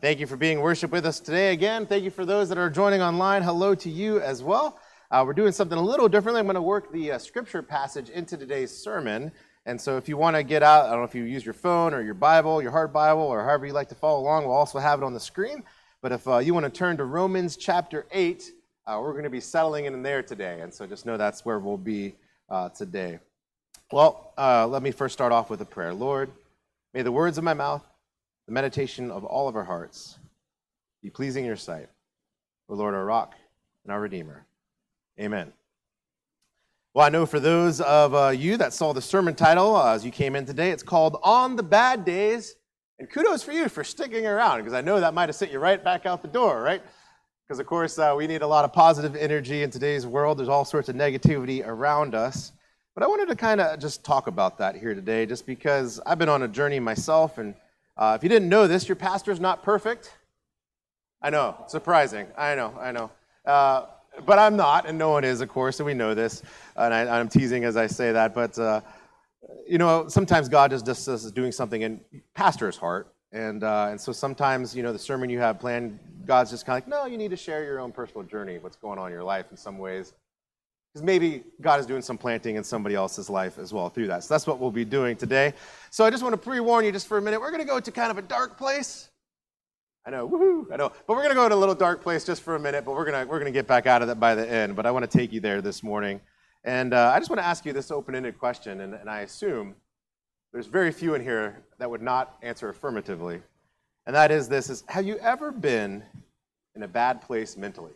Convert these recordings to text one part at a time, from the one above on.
Thank you for being worship with us today again. Thank you for those that are joining online. Hello to you as well. Uh, we're doing something a little differently. I'm going to work the uh, scripture passage into today's sermon. And so if you want to get out, I don't know if you use your phone or your Bible, your hard Bible, or however you like to follow along, we'll also have it on the screen. But if uh, you want to turn to Romans chapter 8, uh, we're going to be settling in there today. And so just know that's where we'll be uh, today. Well, uh, let me first start off with a prayer. Lord, may the words of my mouth the meditation of all of our hearts be pleasing in your sight, O Lord, our rock and our Redeemer. Amen. Well, I know for those of uh, you that saw the sermon title uh, as you came in today, it's called On the Bad Days. And kudos for you for sticking around, because I know that might have sent you right back out the door, right? Because, of course, uh, we need a lot of positive energy in today's world. There's all sorts of negativity around us. But I wanted to kind of just talk about that here today, just because I've been on a journey myself and uh, if you didn't know this, your pastor is not perfect. I know, surprising. I know, I know. Uh, but I'm not, and no one is, of course, and we know this. And I, am teasing as I say that. But, uh, you know, sometimes God just, just is doing something in pastor's heart. And, uh, and so sometimes, you know, the sermon you have planned, God's just kind of like, no, you need to share your own personal journey, what's going on in your life in some ways. Because maybe God is doing some planting in somebody else's life as well through that. So that's what we'll be doing today. So I just want to pre warn you just for a minute. We're going to go to kind of a dark place. I know, woohoo, I know. But we're going to go to a little dark place just for a minute, but we're going to, we're going to get back out of that by the end. But I want to take you there this morning. And uh, I just want to ask you this open ended question, and, and I assume there's very few in here that would not answer affirmatively. And that is this is have you ever been in a bad place mentally?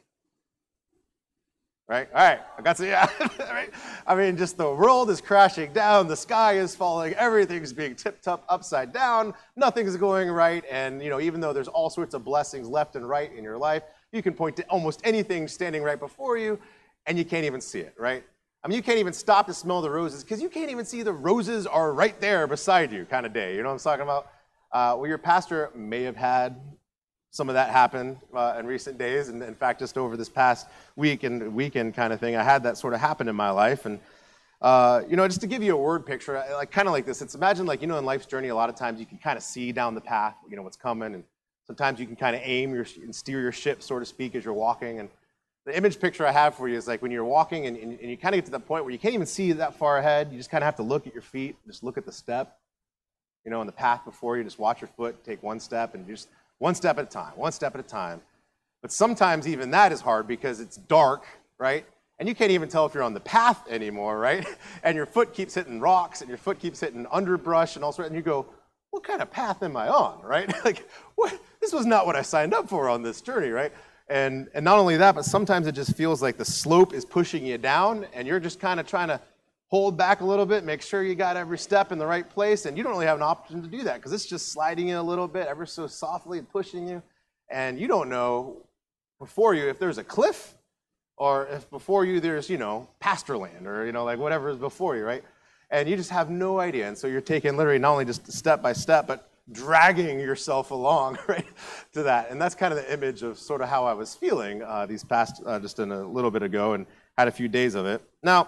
Right? All right, I got to, yeah, right? I mean, just the world is crashing down, the sky is falling, everything's being tipped up upside down, nothing's going right, and you know, even though there's all sorts of blessings left and right in your life, you can point to almost anything standing right before you, and you can't even see it, right? I mean, you can't even stop to smell the roses because you can't even see the roses are right there beside you, kind of day. You know what I'm talking about? Uh, well, your pastor may have had some of that happened uh, in recent days. And in fact, just over this past week and weekend kind of thing, I had that sort of happen in my life. And, uh, you know, just to give you a word picture, like kind of like this, it's imagine like, you know, in life's journey, a lot of times you can kind of see down the path, you know, what's coming. And sometimes you can kind of aim your, and steer your ship, so to speak, as you're walking. And the image picture I have for you is like when you're walking and, and, and you kind of get to that point where you can't even see that far ahead. You just kind of have to look at your feet, just look at the step, you know, in the path before you, just watch your foot, take one step and just one step at a time, one step at a time. But sometimes even that is hard because it's dark, right? And you can't even tell if you're on the path anymore, right? And your foot keeps hitting rocks and your foot keeps hitting underbrush and all sorts, and you go, what kind of path am I on, right? like, what? This was not what I signed up for on this journey, right? And, and not only that, but sometimes it just feels like the slope is pushing you down and you're just kind of trying to hold back a little bit, make sure you got every step in the right place, and you don't really have an option to do that because it's just sliding in a little bit, ever so softly pushing you, and you don't know before you if there's a cliff or if before you there's you know pasture land or you know like whatever is before you, right? And you just have no idea, and so you're taking literally not only just step by step, but dragging yourself along right to that and that's kind of the image of sort of how i was feeling uh, these past uh, just in a little bit ago and had a few days of it now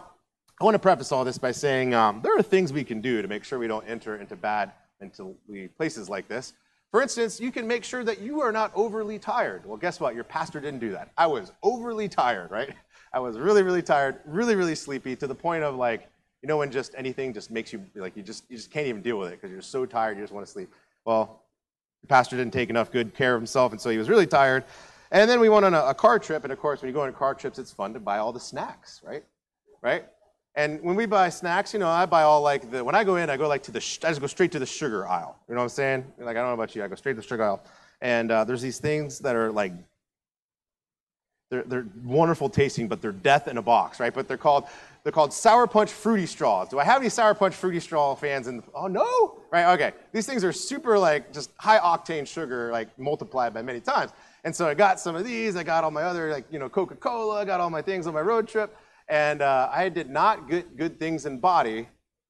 I want to preface all this by saying um, there are things we can do to make sure we don't enter into bad into places like this. For instance, you can make sure that you are not overly tired. Well, guess what? Your pastor didn't do that. I was overly tired, right? I was really, really tired, really, really sleepy to the point of like, you know, when just anything just makes you like you just you just can't even deal with it because you're so tired, you just want to sleep. Well, the pastor didn't take enough good care of himself, and so he was really tired. And then we went on a, a car trip, and of course, when you go on car trips, it's fun to buy all the snacks, right? Right? And when we buy snacks, you know, I buy all like the, when I go in, I go like to the, I just go straight to the sugar aisle. You know what I'm saying? Like, I don't know about you, I go straight to the sugar aisle. And uh, there's these things that are like, they're, they're wonderful tasting, but they're death in a box, right? But they're called, they're called Sour Punch Fruity Straws. Do I have any Sour Punch Fruity Straw fans? In, oh, no? Right, okay. These things are super like just high octane sugar, like multiplied by many times. And so I got some of these, I got all my other like, you know, Coca-Cola, I got all my things on my road trip and uh, I did not get good things in body.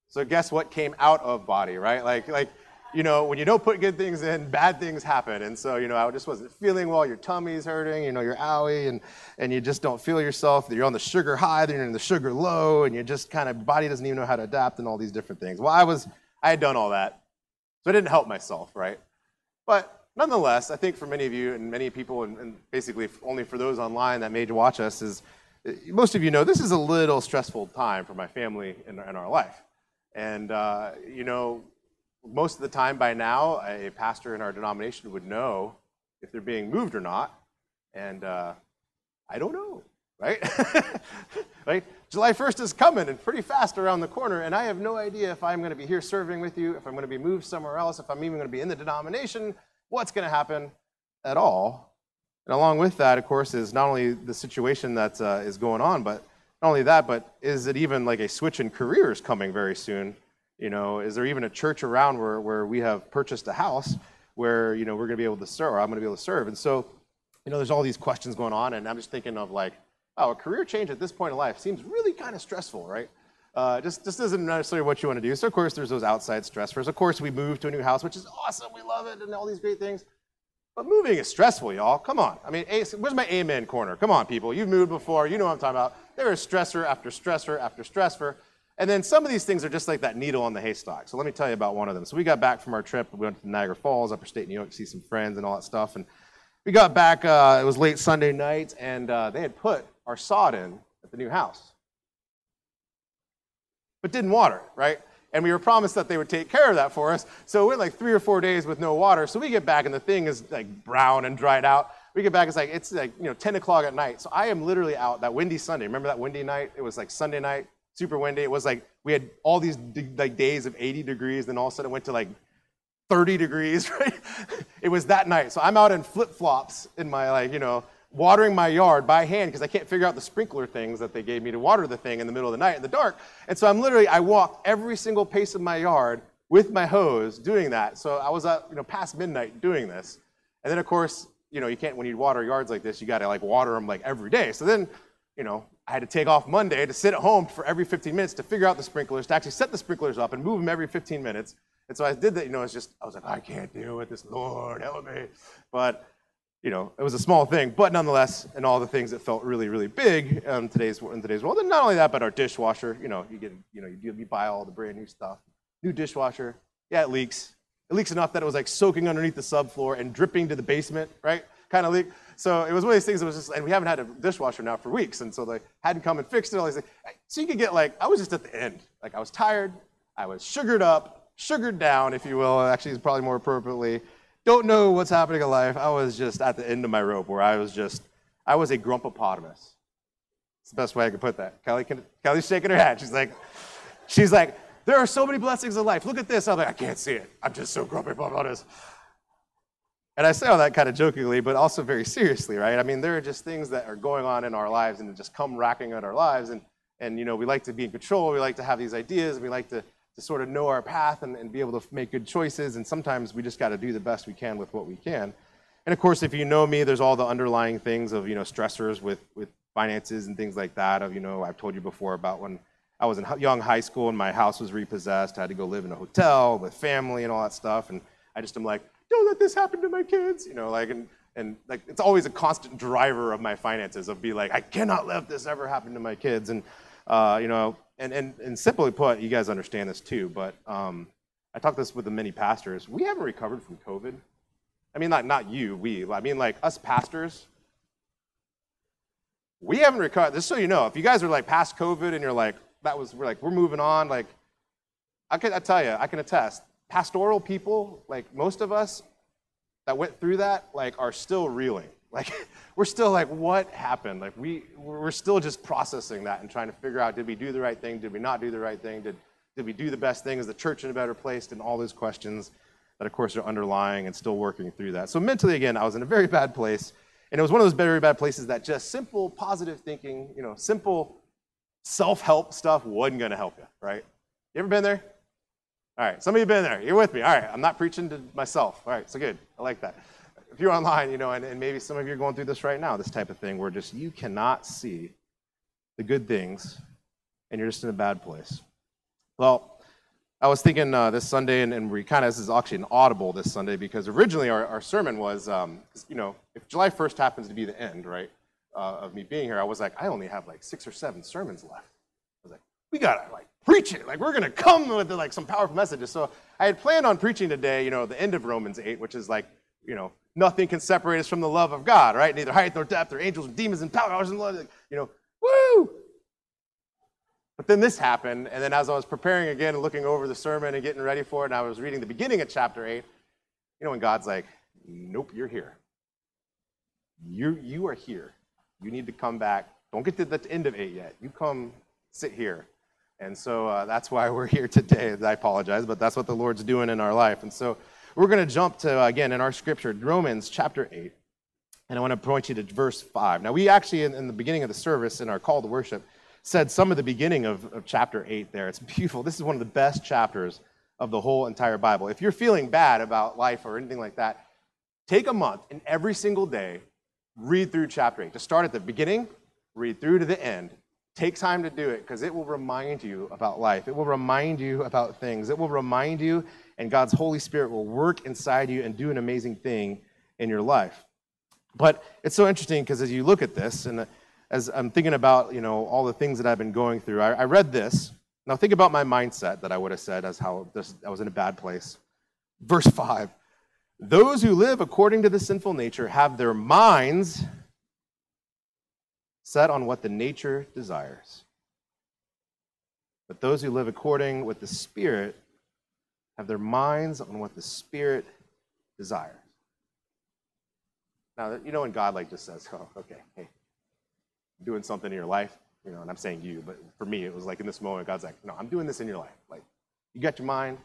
So guess what came out of body, right? Like, like, you know, when you don't put good things in, bad things happen. And so, you know, I just wasn't feeling well. Your tummy's hurting, you know, you're owie, and, and you just don't feel yourself. You're on the sugar high, then you're in the sugar low, and you just kind of, body doesn't even know how to adapt and all these different things. Well, I was, I had done all that. So I didn't help myself, right? But nonetheless, I think for many of you and many people, and, and basically only for those online that may watch us, is most of you know this is a little stressful time for my family and, our life. And, uh, you know, most of the time by now, a pastor in our denomination would know if they're being moved or not. And uh, I don't know, right? right? July 1st is coming and pretty fast around the corner, and I have no idea if I'm going to be here serving with you, if I'm going to be moved somewhere else, if I'm even going to be in the denomination, what's going to happen at all. And along with that, of course, is not only the situation that uh, is going on, but not only that, but is it even like a switch in careers coming very soon? You know, is there even a church around where, where we have purchased a house where, you know, we're going to be able to serve, or I'm going to be able to serve? And so, you know, there's all these questions going on, and I'm just thinking of like, oh, a career change at this point in life seems really kind of stressful, right? Uh, just, just isn't necessarily what you want to do. So, of course, there's those outside stressors. Of course, we moved to a new house, which is awesome. We love it and all these great things. But moving is stressful, y'all. Come on. I mean, where's my amen corner? Come on, people. You've moved before. You know what I'm talking about. There is stressor after stressor after stressor. And then some of these things are just like that needle on the haystack. So let me tell you about one of them. So we got back from our trip. We went to Niagara Falls, upper state New York, to see some friends and all that stuff. And we got back, uh, it was late Sunday night, and uh, they had put our sod in at the new house. But didn't water it, right? And we were promised that they would take care of that for us. So we went like three or four days with no water. So we get back, and the thing is like brown and dried out. We get back, it's like, it's like, you know, 10 o'clock at night. So I am literally out that windy Sunday. Remember that windy night? It was like Sunday night, super windy. It was like we had all these like days of 80 degrees, then all of a sudden it went to like 30 degrees, right? it was that night. So I'm out in flip flops in my like, you know, watering my yard by hand because I can't figure out the sprinkler things that they gave me to water the thing in the middle of the night in the dark. And so I'm literally, I walk every single pace of my yard with my hose doing that. So I was up, you know, past midnight doing this. And then of course, you know, you can't, when you water yards like this, you got to like water them like every day. So then, you know, I had to take off Monday to sit at home for every 15 minutes to figure out the sprinklers, to actually set the sprinklers up and move them every 15 minutes. And so I did that, you know, it's just, I was like, I can't deal with this, Lord, help me. But, you know, it was a small thing, but nonetheless, and all the things that felt really, really big um, today's, in today's world. And not only that, but our dishwasher, you know, you get, you know, you, you buy all the brand new stuff. New dishwasher, yeah, it leaks. It leaks enough that it was like soaking underneath the subfloor and dripping to the basement, right? Kind of leak. So it was one of these things that was just, and we haven't had a dishwasher now for weeks, and so they hadn't come and fixed it. All these things. So you could get like, I was just at the end. Like I was tired, I was sugared up, sugared down, if you will. Actually, is probably more appropriately. Don't know what's happening in life. I was just at the end of my rope, where I was just, I was a grumpopotamus. It's the best way I could put that. Kelly, can, Kelly's shaking her head. She's like, she's like, there are so many blessings in life. Look at this. I'm like, I can't see it. I'm just so grumpy about this. And I say all that kind of jokingly, but also very seriously, right? I mean, there are just things that are going on in our lives and just come racking at our lives. And, and you know, we like to be in control. We like to have these ideas. We like to, to sort of know our path and, and be able to make good choices. And sometimes we just got to do the best we can with what we can. And of course, if you know me, there's all the underlying things of, you know, stressors with, with finances and things like that. Of, you know, I've told you before about when I was in young high school and my house was repossessed. I had to go live in a hotel with family and all that stuff. And I just am like, don't let this happen to my kids. You know, like, and, and like, it's always a constant driver of my finances of be like, I cannot let this ever happen to my kids. And, uh, you know, and, and, and simply put, you guys understand this too, but um, I talked this with the many pastors. We haven't recovered from COVID. I mean, like, not you, we. I mean, like, us pastors, we haven't recovered. Just so you know, if you guys are like past COVID and you're like, that was, we're like, we're moving on, like, I can I tell you, I can attest, pastoral people, like most of us that went through that, like are still reeling. Like we're still like, what happened? Like we we're still just processing that and trying to figure out did we do the right thing? Did we not do the right thing? Did did we do the best thing? Is the church in a better place? And all those questions that of course are underlying and still working through that. So mentally again, I was in a very bad place. And it was one of those very bad places that just simple positive thinking, you know, simple self-help stuff wasn't gonna help you, right? You ever been there? All right, some of you been there. You're with me. All right, I'm not preaching to myself. All right, so good. I like that. If you're online, you know, and, and maybe some of you are going through this right now, this type of thing where just you cannot see the good things and you're just in a bad place. Well, I was thinking uh, this Sunday, and, and we kind of, this is actually an audible this Sunday because originally our, our sermon was, um, you know, if July 1st happens to be the end, right, uh, of me being here, I was like, I only have like six or seven sermons left. I was like, we gotta like preach it. Like we're gonna come with like some powerful messages. So I had planned on preaching today, you know, the end of Romans 8, which is like you know, nothing can separate us from the love of God, right? Neither height nor depth or angels or demons and powers and love, you know, woo! But then this happened, and then as I was preparing again and looking over the sermon and getting ready for it, and I was reading the beginning of chapter 8, you know, when God's like, nope, you're here. You, you are here. You need to come back. Don't get to the end of 8 yet. You come sit here. And so uh, that's why we're here today. I apologize, but that's what the Lord's doing in our life. And so we're going to jump to, again, in our scripture, Romans chapter 8. And I want to point you to verse 5. Now, we actually, in, in the beginning of the service, in our call to worship, said some of the beginning of, of chapter 8 there. It's beautiful. This is one of the best chapters of the whole entire Bible. If you're feeling bad about life or anything like that, take a month and every single day read through chapter 8. Just start at the beginning, read through to the end. Take time to do it because it will remind you about life. It will remind you about things. It will remind you, and God's Holy Spirit will work inside you and do an amazing thing in your life. But it's so interesting because as you look at this, and as I'm thinking about you know all the things that I've been going through, I, I read this. Now think about my mindset that I would have said as how this, I was in a bad place. Verse five: Those who live according to the sinful nature have their minds set on what the nature desires. But those who live according with the Spirit have their minds on what the Spirit desires. Now, you know when God like just says, "Oh, okay, hey, doing something in your life," you know, and I'm saying you, but for me, it was like in this moment, God's like, "No, I'm doing this in your life. Like, you got your mind,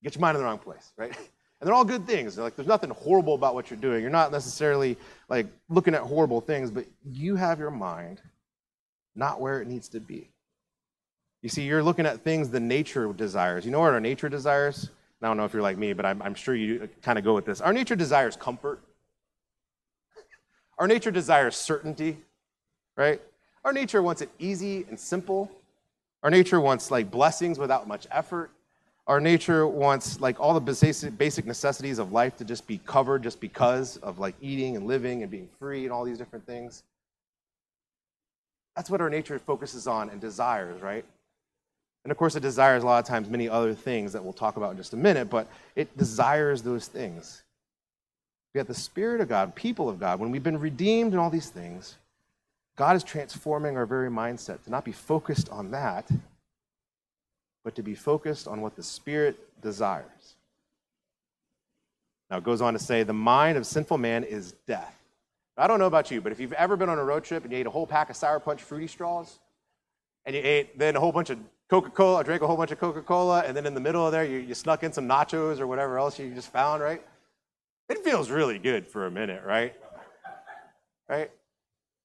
you get your mind in the wrong place, right?" And they're all good things. They're like there's nothing horrible about what you're doing. You're not necessarily like looking at horrible things, but you have your mind not where it needs to be. You see, you're looking at things the nature desires. You know what our nature desires? I don't know if you're like me, but I'm, I'm sure you kind of go with this. Our nature desires comfort. Our nature desires certainty, right? Our nature wants it easy and simple. Our nature wants like blessings without much effort. Our nature wants like all the basic necessities of life to just be covered just because of like eating and living and being free and all these different things. That's what our nature focuses on and desires, right? And of course, it desires a lot of times many other things that we'll talk about in just a minute, but it desires those things. Yet the Spirit of God, people of God, when we've been redeemed and all these things, God is transforming our very mindset to not be focused on that, but to be focused on what the Spirit desires. Now, it goes on to say, the mind of sinful man is death. I don't know about you, but if you've ever been on a road trip and you ate a whole pack of Sour Punch fruity straws, and you ate then a whole bunch of Coca Cola, I drank a whole bunch of Coca Cola, and then in the middle of there, you, you snuck in some nachos or whatever else you just found, right? It feels really good for a minute, right? Right?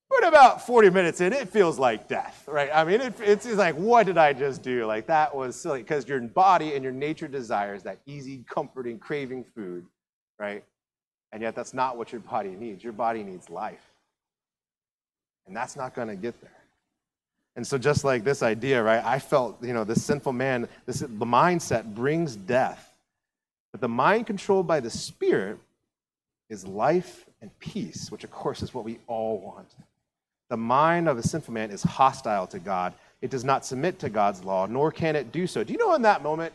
But about 40 minutes in, it feels like death, right? I mean, it, it's, it's like, what did I just do? Like, that was silly. Because your body and your nature desires that easy, comforting, craving food, right? And yet, that's not what your body needs. Your body needs life. And that's not going to get there. And so, just like this idea, right? I felt, you know, this sinful man, this, the mindset brings death. But the mind controlled by the Spirit is life and peace, which, of course, is what we all want. The mind of a sinful man is hostile to God. It does not submit to God's law, nor can it do so. Do you know in that moment,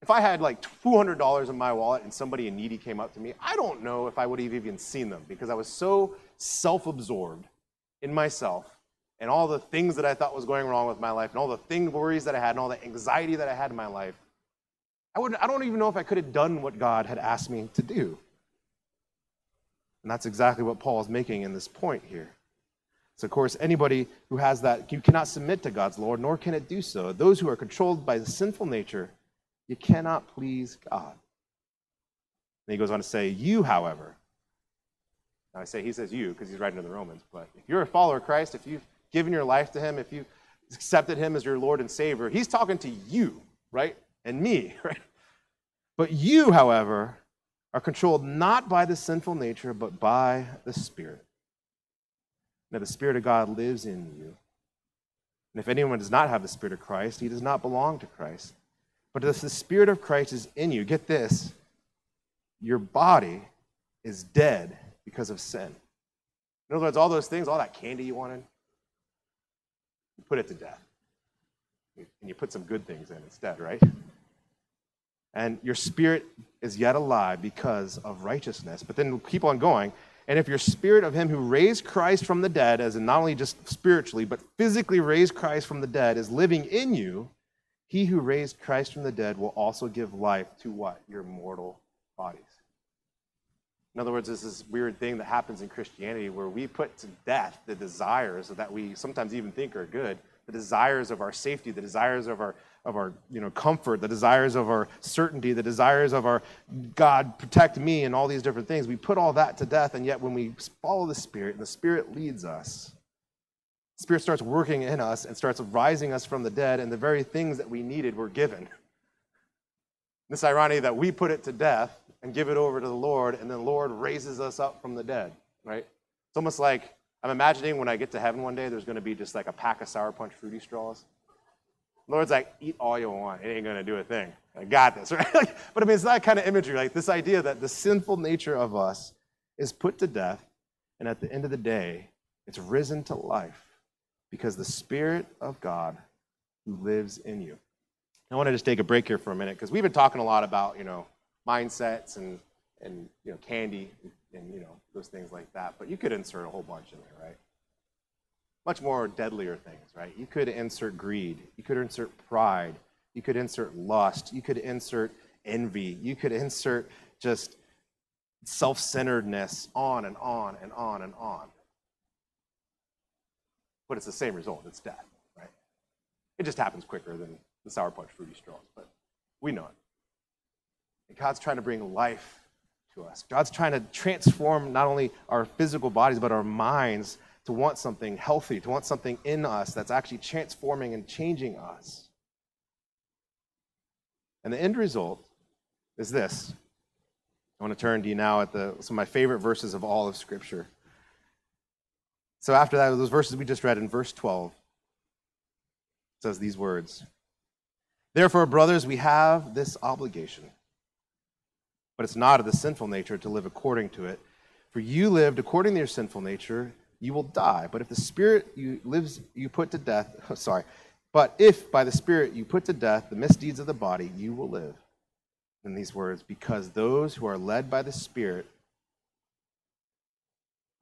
if I had like $200 in my wallet and somebody in needy came up to me, I don't know if I would have even seen them because I was so self absorbed in myself and all the things that I thought was going wrong with my life and all the thing worries that I had and all the anxiety that I had in my life. I, wouldn't I don't even know if I could have done what God had asked me to do. And that's exactly what Paul is making in this point here. So, of course, anybody who has that, you cannot submit to God's Lord, nor can it do so. Those who are controlled by the sinful nature, you cannot please God. And he goes on to say, You, however, I say he says you because he's writing to the Romans, but if you're a follower of Christ, if you've given your life to him, if you've accepted him as your Lord and Savior, he's talking to you, right? And me, right? But you, however, are controlled not by the sinful nature, but by the Spirit. Now, the Spirit of God lives in you. And if anyone does not have the Spirit of Christ, he does not belong to Christ. But if the Spirit of Christ is in you, get this your body is dead because of sin. In other words, all those things, all that candy you wanted, you put it to death. And you put some good things in instead, right? and your spirit is yet alive because of righteousness. But then keep on going. And if your spirit of him who raised Christ from the dead, as in not only just spiritually, but physically raised Christ from the dead, is living in you, he who raised Christ from the dead will also give life to what? Your mortal bodies. In other words, there's this weird thing that happens in Christianity where we put to death the desires that we sometimes even think are good, the desires of our safety, the desires of our of our you know comfort, the desires of our certainty, the desires of our God protect me and all these different things. We put all that to death, and yet when we follow the Spirit and the Spirit leads us, Spirit starts working in us and starts rising us from the dead, and the very things that we needed were given. This irony that we put it to death and give it over to the Lord, and then the Lord raises us up from the dead, right? It's almost like I'm imagining when I get to heaven one day, there's going to be just like a pack of Sour Punch fruity straws Lord's like, eat all you want. It ain't going to do a thing. I got this, right? But I mean, it's that kind of imagery, like this idea that the sinful nature of us is put to death, and at the end of the day, it's risen to life because the Spirit of God who lives in you. I want to just take a break here for a minute because we've been talking a lot about, you know, mindsets and, and you know, candy and, you know, those things like that. But you could insert a whole bunch in there, right? much more deadlier things, right? You could insert greed, you could insert pride, you could insert lust, you could insert envy, you could insert just self centeredness, on and on and on and on. But it's the same result it's death? It just happens quicker than the Sour Punch fruity straws, but we know it. And God's trying to bring life to us. God's trying to transform not only our physical bodies, but our minds to want something healthy, to want something in us that's actually transforming and changing us. And the end result is this. I want to turn to you now at the, some of my favorite verses of all of Scripture. So, after that, those verses we just read in verse 12, it says these words Therefore, brothers, we have this obligation, but it's not of the sinful nature to live according to it. For you lived according to your sinful nature you will die. But if the Spirit you lives you put to death, sorry, but if by the Spirit you put to death the misdeeds of the body, you will live. In these words, because those who are led by the Spirit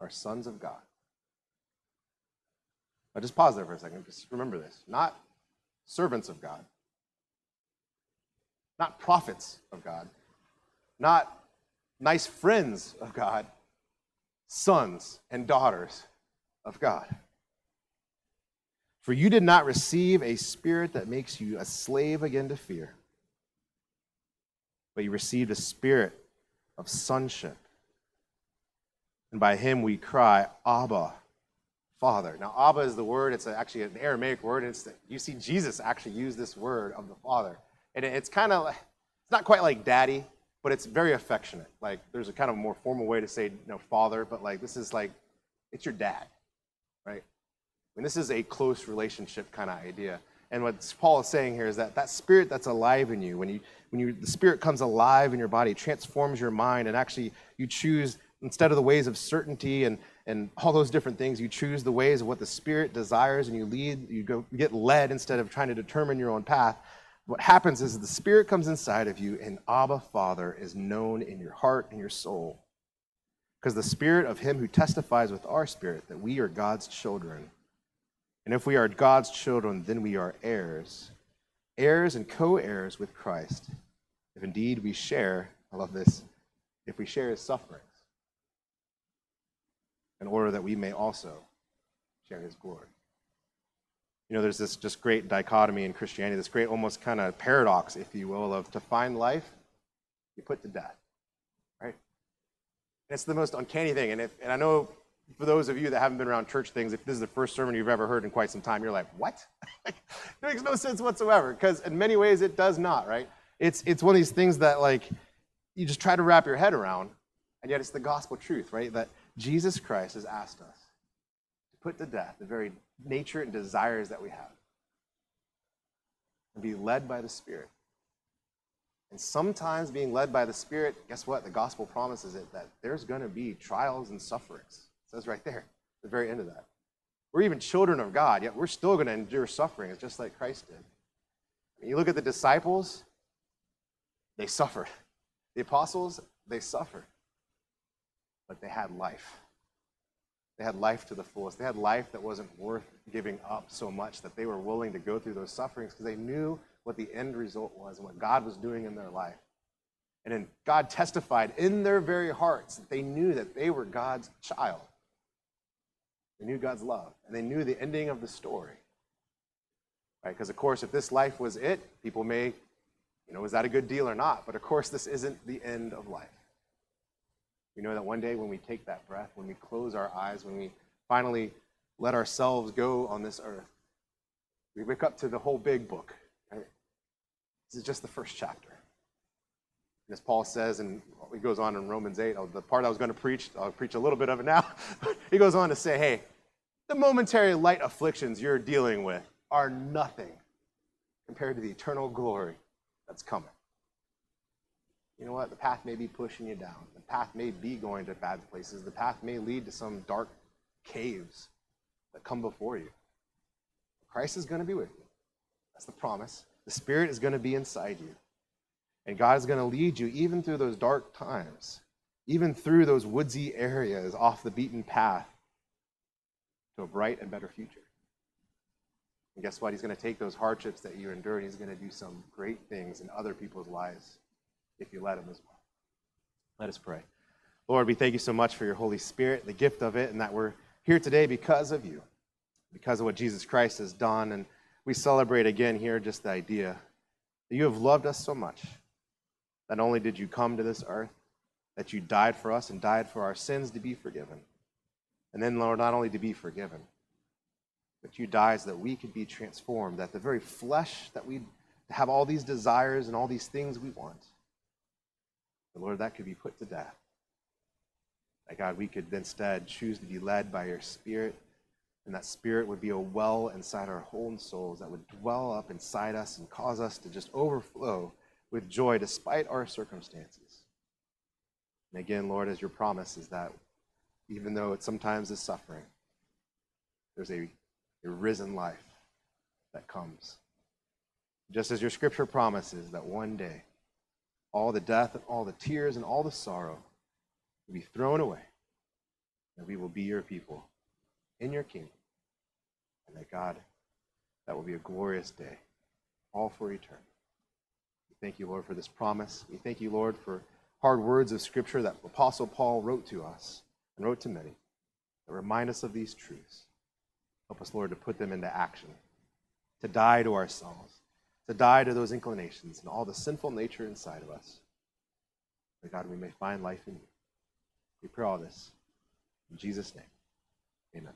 are sons of God. Now just pause there for a second. Just remember this. Not servants of God. Not prophets of God. Not nice friends of God sons and daughters of God. For you did not receive a spirit that makes you a slave again to fear, but you received a spirit of sonship. And by him we cry, Abba, Father. Now, Abba is the word, it's actually an Aramaic word. It's the, you see Jesus actually use this word of the Father. And it's kind of, it's not quite like daddy, but it's very affectionate. Like there's a kind of more formal way to say, you know, father, but like this is like, it's your dad, right? And this is a close relationship kind of idea. And what Paul is saying here is that that spirit that's alive in you, when you when you the spirit comes alive in your body, transforms your mind, and actually you choose instead of the ways of certainty and and all those different things, you choose the ways of what the spirit desires, and you lead, you go get led instead of trying to determine your own path what happens is the Spirit comes inside of you, and Abba, Father, is known in your heart and your soul. Because the Spirit of Him who testifies with our spirit that we are God's children. And if we are God's children, then we are heirs, heirs and co heirs with Christ. If indeed we share, I love this, if we share His sufferings, in order that we may also share His glory you know, there's this just great dichotomy in Christianity, this great almost kind of paradox, if you will, of to find life, you put to death, right? And it's the most uncanny thing. And, if, and I know for those of you that haven't been around church things, if this is the first sermon you've ever heard in quite some time, you're like, what? it makes no sense whatsoever, because in many ways it does not, right? It's, it's one of these things that, like, you just try to wrap your head around, and yet it's the gospel truth, right? That Jesus Christ has asked us to put to death the very nature and desires that we have and be led by the Spirit. And sometimes being led by the Spirit, guess what? The gospel promises it that there's going to be trials and sufferings. It says right there, the very end of that. We're even children of God, yet we're still going to endure suffering, just like Christ did. you look at the disciples, they suffered. The apostles, they suffered. But they had life. They had life to the fullest. They had life that wasn't worth giving up so much that they were willing to go through those sufferings because they knew what the end result was and what God was doing in their life. And then God testified in their very hearts that they knew that they were God's child. They knew God's love, and they knew the ending of the story. Right? Because, of course, if this life was it, people may, you know, is that a good deal or not? But, of course, this isn't the end of life. We know that one day when we take that breath, when we close our eyes, when we finally let ourselves go on this earth, we wake up to the whole big book. Right? This is just the first chapter. And as Paul says, and he goes on in Romans 8, the part I was going to preach, I'll preach a little bit of it now. he goes on to say, hey, the momentary light afflictions you're dealing with are nothing compared to the eternal glory that's coming. You know what? The path may be pushing you down. The path may be going to bad places. The path may lead to some dark caves that come before you. Christ is going to be with you. That's the promise. The Spirit is going to be inside you. And God is going to lead you even through those dark times, even through those woodsy areas off the beaten path to a bright and better future. And guess what? He's going to take those hardships that you endure and he's going to do some great things in other people's lives if you let him as well. Let us pray. Lord, we thank you so much for your Holy Spirit, the gift of it, and that we're here today because of you, because of what Jesus Christ has done. And we celebrate again here just the idea that you have loved us so much not only did you come to this earth, that you died for us and died for our sins to be forgiven. And then, Lord, not only to be forgiven, but you died so that we could be transformed, that the very flesh that we have all these desires and all these things we want, the Lord, that could be put to death. That God, we could instead choose to be led by your Spirit, and that Spirit would be a well inside our whole souls that would dwell up inside us and cause us to just overflow with joy despite our circumstances. And again, Lord, as your promise is that even though it sometimes is suffering, there's a, a risen life that comes. Just as your scripture promises that one day all the death and all the tears and all the sorrow will be thrown away, and we will be your people in your kingdom. And that God, that will be a glorious day, all for eternity. We thank you, Lord, for this promise. We thank you, Lord, for hard words of Scripture that Apostle Paul wrote to us and wrote to many that remind us of these truths. Help us, Lord, to put them into action, to die to ourselves, to die to those inclinations and all the sinful nature inside of us. That, God, we may find life in you. We pray all this in Jesus' name. Amen.